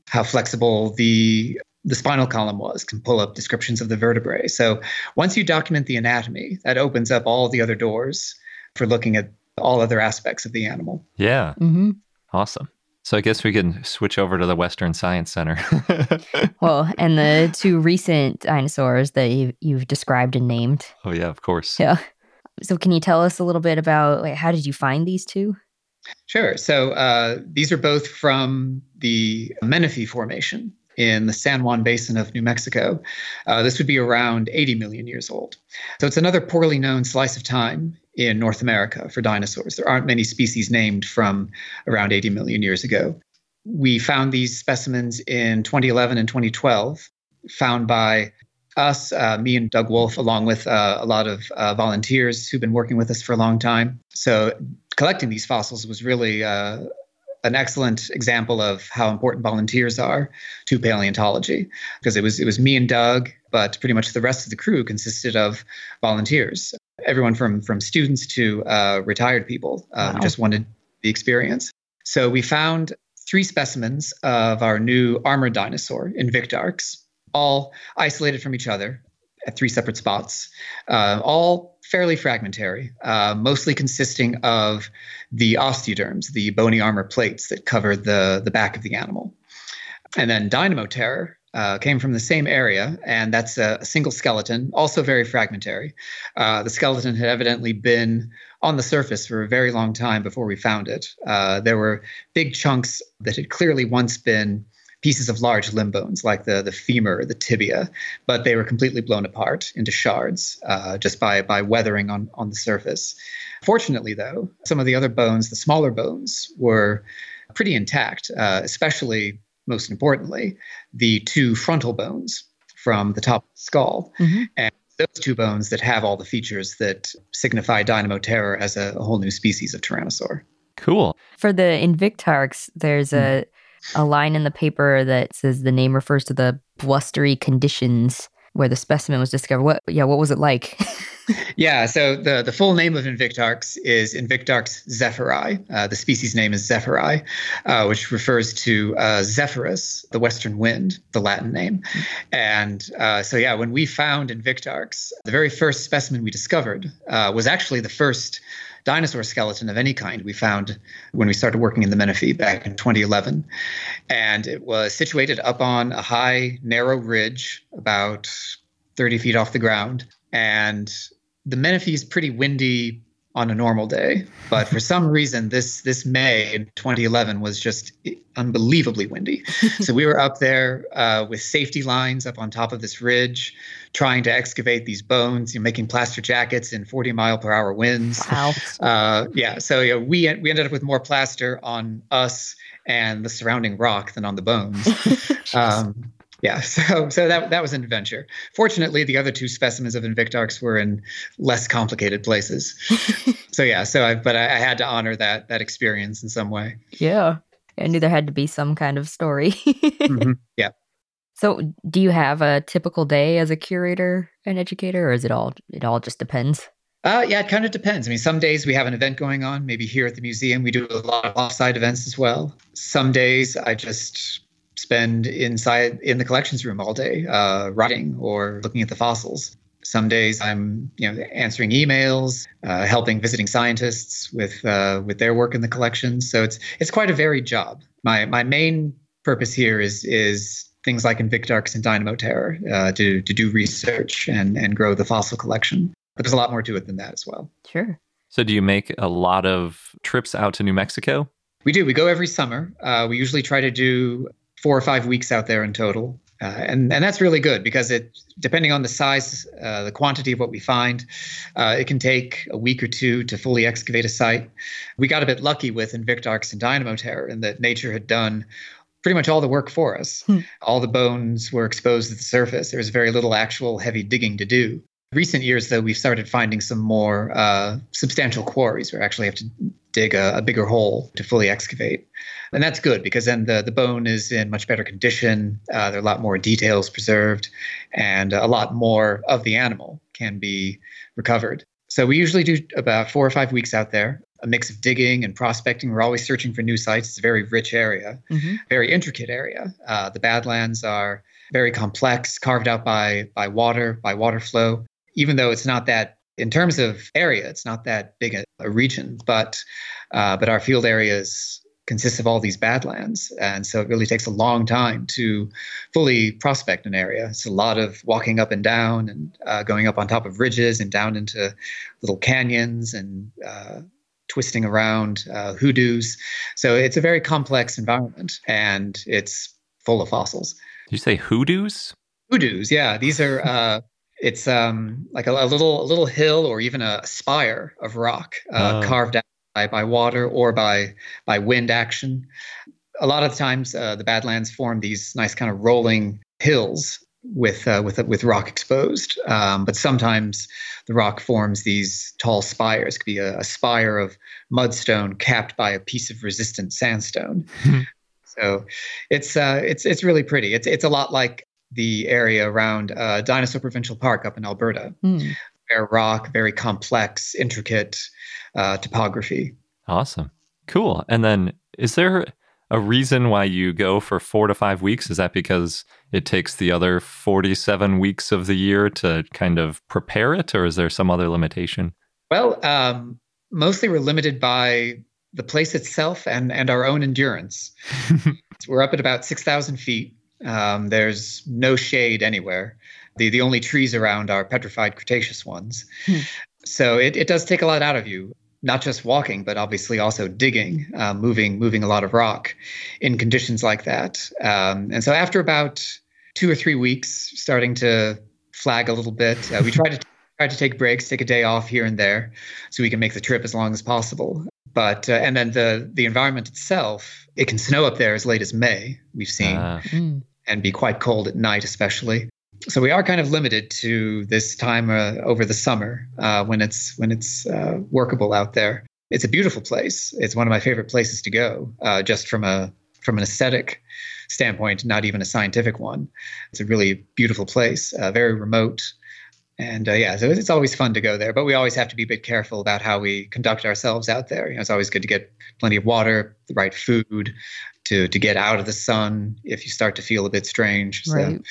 how flexible the the spinal column was can pull up descriptions of the vertebrae. So once you document the anatomy, that opens up all the other doors for looking at all other aspects of the animal. Yeah. Mm-hmm. Awesome. So I guess we can switch over to the Western Science Center. <laughs> well, and the two recent dinosaurs that you, you've described and named. Oh yeah, of course. Yeah. So can you tell us a little bit about like, how did you find these two? Sure. So uh, these are both from the Menifee Formation in the San Juan Basin of New Mexico. Uh, this would be around 80 million years old. So it's another poorly known slice of time in North America for dinosaurs. There aren't many species named from around 80 million years ago. We found these specimens in 2011 and 2012, found by us, uh, me and Doug Wolfe, along with uh, a lot of uh, volunteers who've been working with us for a long time. So collecting these fossils was really uh, an excellent example of how important volunteers are to paleontology because it was it was me and Doug, but pretty much the rest of the crew consisted of volunteers. Everyone from from students to uh, retired people uh, wow. just wanted the experience. So we found three specimens of our new armored dinosaur Invictarx, all isolated from each other at three separate spots, uh, all fairly fragmentary, uh, mostly consisting of the osteoderms, the bony armor plates that cover the, the back of the animal. And then Dynamoterror uh, came from the same area, and that's a, single skeleton, also very fragmentary. Uh, the skeleton had evidently been on the surface for a very long time before we found it. Uh, there were big chunks that had clearly once been pieces of large limb bones like the, the femur, the tibia, but they were completely blown apart into shards uh, just by, by weathering on, on the surface. Fortunately, though, some of the other bones, the smaller bones, were pretty intact, uh, especially, most importantly, the two frontal bones from the top of the skull. Mm-hmm. And those two bones that have all the features that signify Dynamoterror as a, a whole new species of tyrannosaur. Cool. For the Invictarx, there's a a line in the paper that says the name refers to the blustery conditions where the specimen was discovered. What yeah, what was it like? <laughs> yeah, so the, the full name of Invictarx is Invictarx zephyri. Uh, the species name is zephyri, uh, which refers to uh, Zephyrus, the western wind, the Latin name. And uh, so, yeah, when we found Invictarx, the very first specimen we discovered uh, was actually the first dinosaur skeleton of any kind we found when we started working in the Menifee back in 2011. And it was situated up on a high, narrow ridge about 30 feet off the ground. And the Menifee is pretty windy on a normal day, but for some reason, this this May in 2011 was just unbelievably windy. <laughs> so we were up there uh, with safety lines up on top of this ridge, trying to excavate these bones, you know, making plaster jackets in 40 mile per hour winds. Wow. Uh, yeah. So you know, we we ended up with more plaster on us and the surrounding rock than on the bones. <laughs> um, yeah, <laughs> so so that that was an adventure. Fortunately, the other two specimens of Invictarx were in less complicated places. <laughs> so yeah, so I but I, I, had to honor that that experience in some way. Yeah, I knew there had to be some kind of story. <laughs> mm-hmm. Yeah. So, do you have a typical day as a curator and educator, or is it all it all just depends? Uh, yeah, it kind of depends. I mean, some days we have an event going on. Maybe here at the museum, we do a lot of offsite events as well. Some days I just spend inside in the collections room all day, uh, writing or looking at the fossils. Some days I'm, you know, answering emails, uh, helping visiting scientists with uh, with their work in the collections. So it's it's quite a varied job. My my main purpose here is is things like Invictarx and Dynamoterror uh, to to do research and and grow the fossil collection. But there's a lot more to it than that as well. Sure. So do you make a lot of trips out to New Mexico? We do. We go every summer. Uh, we usually try to do four or five weeks out there in total. Uh, and and that's really good because it depending on the size, uh, the quantity of what we find, uh, it can take a week or two to fully excavate a site. We got a bit lucky with Invictarx and Dynamoterror in that nature had done pretty much all the work for us. Hmm. All the bones were exposed at the surface. There was very little actual heavy digging to do. Recent years, though, we've started finding some more uh, substantial quarries where we actually have to dig a, a bigger hole to fully excavate and that's good because then the, the bone is in much better condition. Uh, there are a lot more details preserved, and a lot more of the animal can be recovered. So we usually do about four or five weeks out there, a mix of digging and prospecting. We're always searching for new sites. It's a very rich area, mm-hmm. very intricate area. Uh, the Badlands are very complex, carved out by by water, by water flow. Even though it's not that in terms of area, it's not that big a, a region, but uh, but our field areas consists of all these badlands. And so it really takes a long time to fully prospect an area. It's a lot of walking up and down and uh, going up on top of ridges and down into little canyons and uh, twisting around uh, hoodoos. So it's a very complex environment and it's full of fossils. Did you say hoodoos? Hoodoos, yeah. These are. It's um, like a, a, little a little hill or even a spire of rock uh, oh. carved out by, by water or by by wind action. A lot of times, uh, the Badlands form these nice kind of rolling hills with uh, with with rock exposed. Um, but sometimes the rock forms these tall spires. It could be a, a spire of mudstone capped by a piece of resistant sandstone. Hmm. So it's uh, it's it's really pretty. It's it's a lot like the area around uh, Dinosaur Provincial Park up in Alberta. Mm. Bare rock, very complex, intricate uh, topography. Awesome. Cool. And then is there a reason why you go for four to five weeks? Is that because it takes the other 47 weeks of the year to kind of prepare it, or is there some other limitation? Well, um, mostly we're limited by the place itself and, and our own endurance. <laughs> we're up at about 6,000 feet. Um, there's no shade anywhere. The, the only trees around are petrified Cretaceous ones. Hmm. So it, it does take a lot out of you not just walking, but obviously also digging, uh, moving, moving a lot of rock in conditions like that. Um, and so after about two or three weeks, starting to flag a little bit, uh, we <laughs> tried to try to take breaks, take a day off here and there, so we can make the trip as long as possible. But uh, and then the the environment itself, it can snow up there as late as May. We've seen. Mm. and be quite cold at night, especially. So we are kind of limited to this time uh, over the summer uh, when it's when it's uh, workable out there. It's a beautiful place. It's one of my favorite places to go, uh, just from a from an aesthetic standpoint, not even a scientific one. It's a really beautiful place, uh, very remote, and uh, yeah, so it's always fun to go there. But we always have to be a bit careful about how we conduct ourselves out there. You know, it's always good to get plenty of water, the right food, to to get out of the sun if you start to feel a bit strange. So, Right.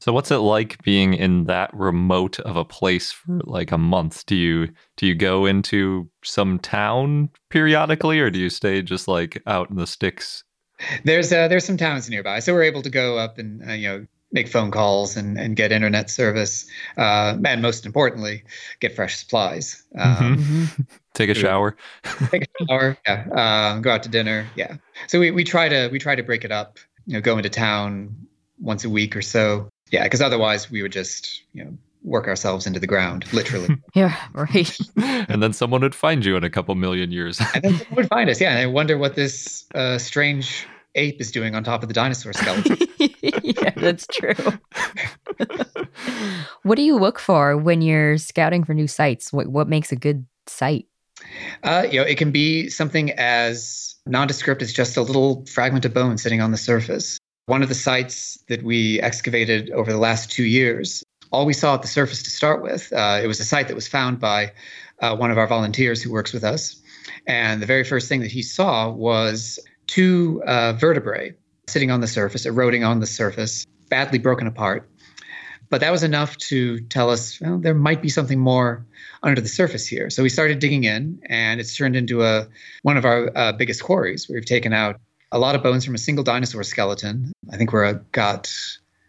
So what's it like being in that remote of a place for like a month? Do you do you go into some town periodically or do you stay just like out in the sticks? There's uh, there's some towns nearby, so we're able to go up and uh, you know make phone calls and, and get internet service, uh, and most importantly, get fresh supplies. Um, Mhm. Take a shower. Take a shower, yeah. Um, go out to dinner, yeah. So we, we try to we try to break it up. You know, go into town once a week or so. Yeah, because otherwise we would just you know work ourselves into the ground, literally. <laughs> Yeah, right. and then someone would find you in a couple million years. and then someone would find us. Yeah, and I wonder what this uh, strange ape is doing on top of the dinosaur <laughs> skeleton. yeah, that's true. <laughs> what do you look for when you're scouting for new sites? What what makes a good site? Uh, you know, it can be something as nondescript as just a little fragment of bone sitting on the surface. One of the sites that we excavated over the last two years, all we saw at the surface to start with, uh, it was a site that was found by uh, one of our volunteers who works with us. And the very first thing that he saw was two uh, vertebrae sitting on the surface, eroding on the surface, badly broken apart. But that was enough to tell us well, there might be something more under the surface here. So we started digging in, and it's turned into a one of our uh, biggest quarries. We've taken out a lot of bones from a single dinosaur skeleton. I think we're uh, got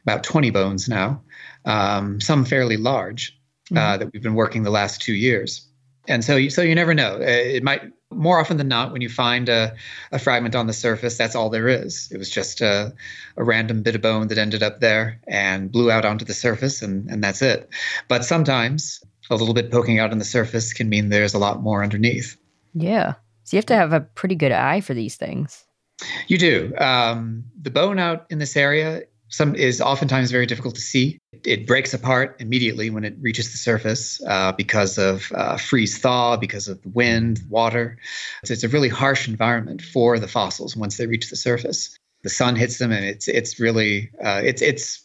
about 20 bones now, um, some fairly large uh, that we've been working the last two years. And so, you, so you never know. Uh, It might more often than not when you find a, a fragment on the surface, that's all there is. It was just a, a random bit of bone that ended up there and blew out onto the surface, and, and that's it. But sometimes a little bit poking out on the surface can mean there's a lot more underneath. Yeah. So you have to have a pretty good eye for these things. You do. Um, the bone out in this area some is oftentimes very difficult to see. It breaks apart immediately when it reaches the surface uh, because of uh, freeze thaw, because of the wind, water. So it's a really harsh environment for the fossils once they reach the surface. The sun hits them, and it's it's really uh, it's it's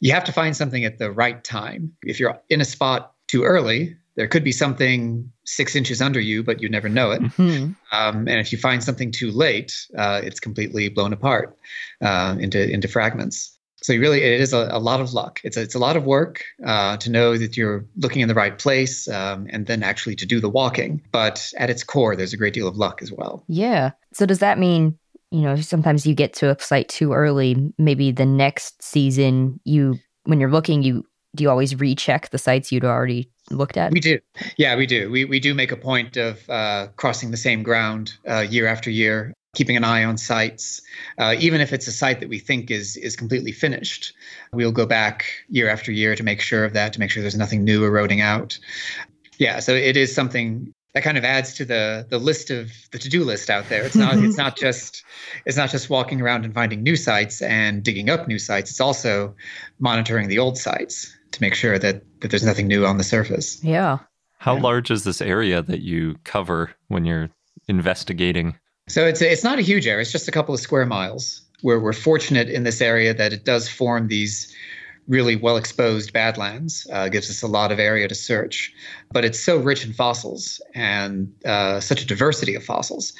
you have to find something at the right time. If you're in a spot too early, there could be something six inches under you, but you never know it. Hmm. Um, and if you find something too late, uh, it's completely blown apart uh, into into fragments. So really, it is a, a lot of luck. It's a, it's a lot of work uh, to know that you're looking in the right place, um, and then actually to do the walking. But at its core, there's a great deal of luck as well. Yeah. So does that mean, you know, sometimes you get to a site too early, maybe the next season you when you're looking, you do you always recheck the sites you'd already looked at? We do, yeah, we do. We we do make a point of uh, crossing the same ground uh, year after year, keeping an eye on sites, uh, even if it's a site that we think is is completely finished. We'll go back year after year to make sure of that, to make sure there's nothing new eroding out. Yeah, so it is something that kind of adds to the the list of the to-do list out there. It's not it's <laughs> not just it's not just walking around and finding new sites and digging up new sites. It's also monitoring the old sites to make sure that that there's nothing new on the surface. yeah. How Yeah. large is this area that you cover when you're investigating? So it's it's not a huge area. It's just a couple of square miles. We're we're fortunate in this area that it does form these really well exposed badlands. Uh, gives us a lot of area to search, but it's so rich in fossils and uh, such a diversity of fossils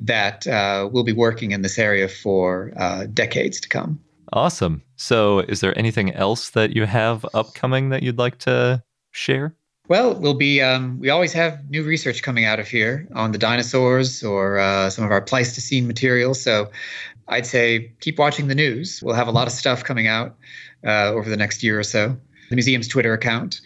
that uh, we'll be working in this area for uh, decades to come. Awesome. So, is there anything else that you have upcoming that you'd like to share? Well, we'll be. Um, we always have new research coming out of here on the dinosaurs or uh, some of our Pleistocene material. So, I'd say keep watching the news. We'll have a lot of stuff coming out uh, over the next year or so. The museum's Twitter account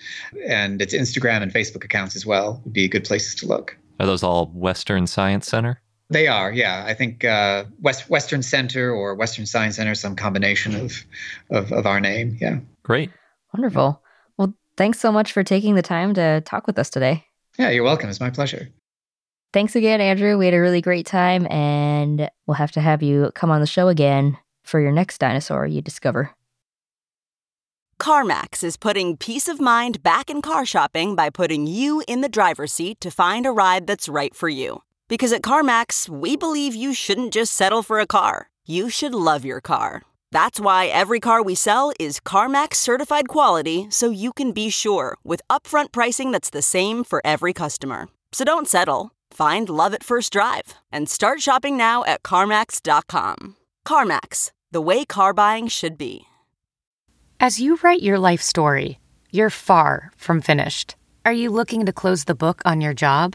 and its Instagram and Facebook accounts as well would be good places to look. Are those all Western Science Center? They are, yeah. I think uh, West Western Center or Western Science Center, some combination of, of of our name. Yeah. Great. Wonderful. Well, thanks so much for taking the time to talk with us today. Yeah, you're welcome. It's my pleasure. Thanks again, Andrew. We had a really great time, and we'll have to have you come on the show again for your next dinosaur you discover. CarMax is putting peace of mind back in car shopping by putting you in the driver's seat to find a ride that's right for you. Because at CarMax, we believe you shouldn't just settle for a car, you should love your car. That's why every car we sell is CarMax certified quality so you can be sure with upfront pricing that's the same for every customer. So don't settle. Find love at first drive and start shopping now at CarMax.com. CarMax, the way car buying should be. As you write your life story, you're far from finished. Are you looking to close the book on your job?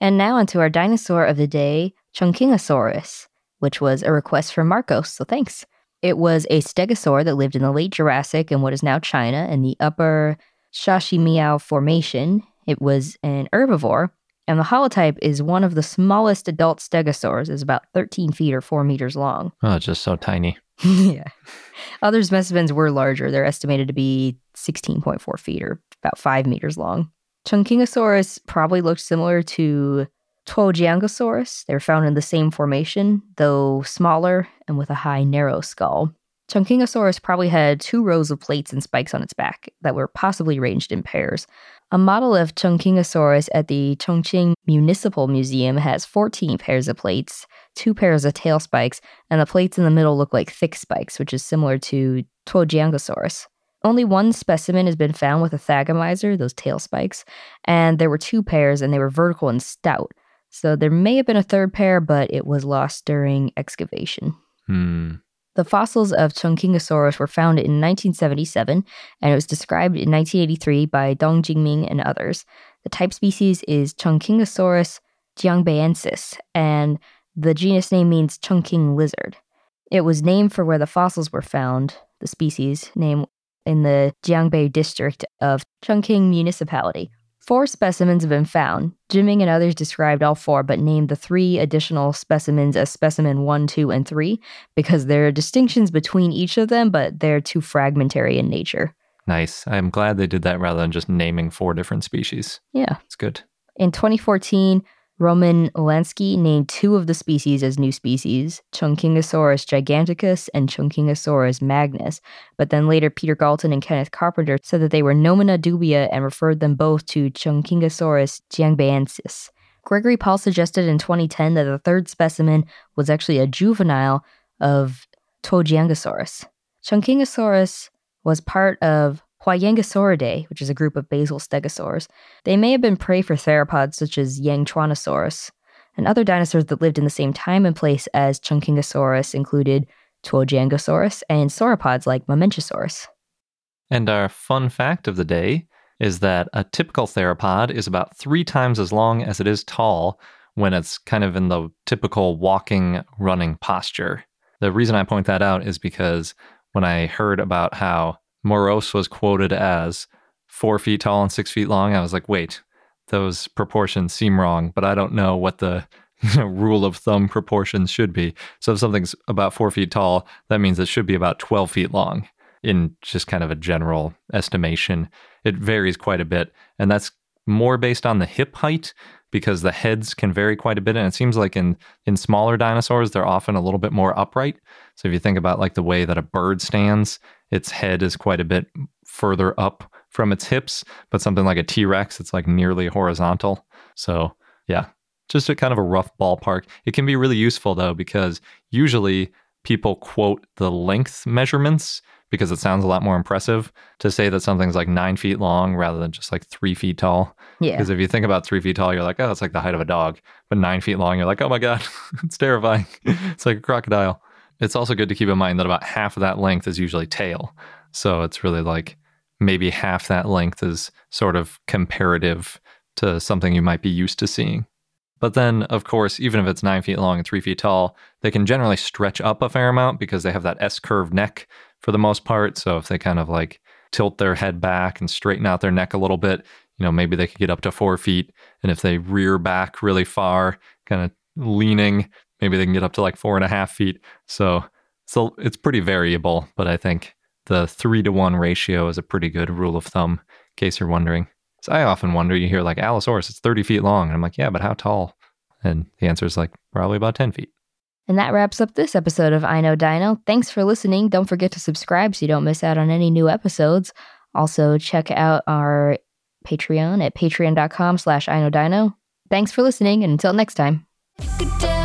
And now onto our dinosaur of the day, Chungkingosaurus, which was a request from Marcos, so thanks. It was a stegosaur that lived in the late Jurassic in what is now China in the upper Shaximiao Formation. It was an herbivore, and the holotype is one of the smallest adult stegosaurs, is about 13 feet or 4 meters long. <laughs> Oh, it's just so tiny. yeah. Other specimens were larger. They're estimated to be 16.4 feet or about 5 meters long. Chungkingosaurus probably looked similar to Tuojiangosaurus. They were found in the same formation, though smaller and with a high, narrow skull. Chungkingosaurus probably had two rows of plates and spikes on its back that were possibly arranged in pairs. A model of Chungkingosaurus at the Chongqing Municipal Museum has 14 pairs of plates, two pairs of tail spikes, and the plates in the middle look like thick spikes, which is similar to Tuojiangosaurus. Only one specimen has been found with a thagomizer, those tail spikes, and there were two pairs and they were vertical and stout. So there may have been a third pair, but it was lost during excavation. Hmm. The fossils of Chungkingosaurus were found in 1977, and it was described in 1983 by Dong Zhiming and others. The type species is Chungkingosaurus jiangbeiensis, and the genus name means Chungking lizard. It was named for where the fossils were found, the species name in the Jiangbei district of Chongqing Municipality. Four specimens have been found. Zhiming and others described all four, but named the three additional specimens as specimen one, two, and three because there are distinctions between each of them, but they're too fragmentary in nature. Nice. I'm glad they did that rather than just naming four different species. Yeah. It's good. In 2014, Roman Ulansky named two of the species as new species, Chungkingosaurus giganticus and Chungkingosaurus magnus, but then later Peter Galton and Kenneth Carpenter said that they were nomina dubia and referred them both to Chungkingosaurus jiangbeiensis. Gregory Paul suggested in 2010 that the third specimen was actually a juvenile of Tuojiangosaurus. Chungkingosaurus was part of Huayangosauridae, which is a group of basal stegosaurs. They may have been prey for theropods such as Yangchuanosaurus. And other dinosaurs that lived in the same time and place as Chungkingosaurus included Tuojiangosaurus and sauropods like Mamenchisaurus. And our fun fact of the day is that a typical theropod is about three times as long as it is tall when it's kind of in the typical walking, running posture. The reason I point that out is because when I heard about how Moros was quoted as four feet tall and six feet long, I was like, wait, those proportions seem wrong, but I don't know what the <laughs> rule of thumb proportions should be. So if something's about four feet tall, that means it should be about 12 feet long in just kind of a general estimation. It varies quite a bit. And that's more based on the hip height because the heads can vary quite a bit. And it seems like in, in smaller dinosaurs, they're often a little bit more upright. So if you think about like the way that a bird stands, its head is quite a bit further up from its hips, but something like a T Rex, it's like nearly horizontal. So yeah, just a kind of a rough ballpark. It can be really useful though, because usually people quote the length measurements because it sounds a lot more impressive to say that something's like nine feet long rather than just like three feet tall. Yeah. Because if you think about three feet tall, you're like, oh, it's like the height of a dog. But nine feet long, you're like, oh my God, <laughs> it's terrifying. <laughs> it's like a crocodile. It's also good to keep in mind that about half of that length is usually tail. So it's really like maybe half that length is sort of comparative to something you might be used to seeing. But then, of course, even if it's nine feet long and three feet tall, they can generally stretch up a fair amount because they have that S curved neck for the most part. So if they kind of like tilt their head back and straighten out their neck a little bit, you know, maybe they could get up to four feet. And if they rear back really far, kind of leaning, maybe they can get up to like four and a half feet. So, so it's pretty variable, but I think the three to one ratio is a pretty good rule of thumb, in case you're wondering. So I often wonder, you hear like Allosaurus, it's 30 feet long. And I'm like, yeah, but how tall? And the answer is like probably about 10 feet. And that wraps up this episode of I Know Dino. Thanks for listening. Don't forget to subscribe so you don't miss out on any new episodes. Also, check out our Patreon at patreon.com slash I Know Dino. Thanks for listening, and until next time. Good day.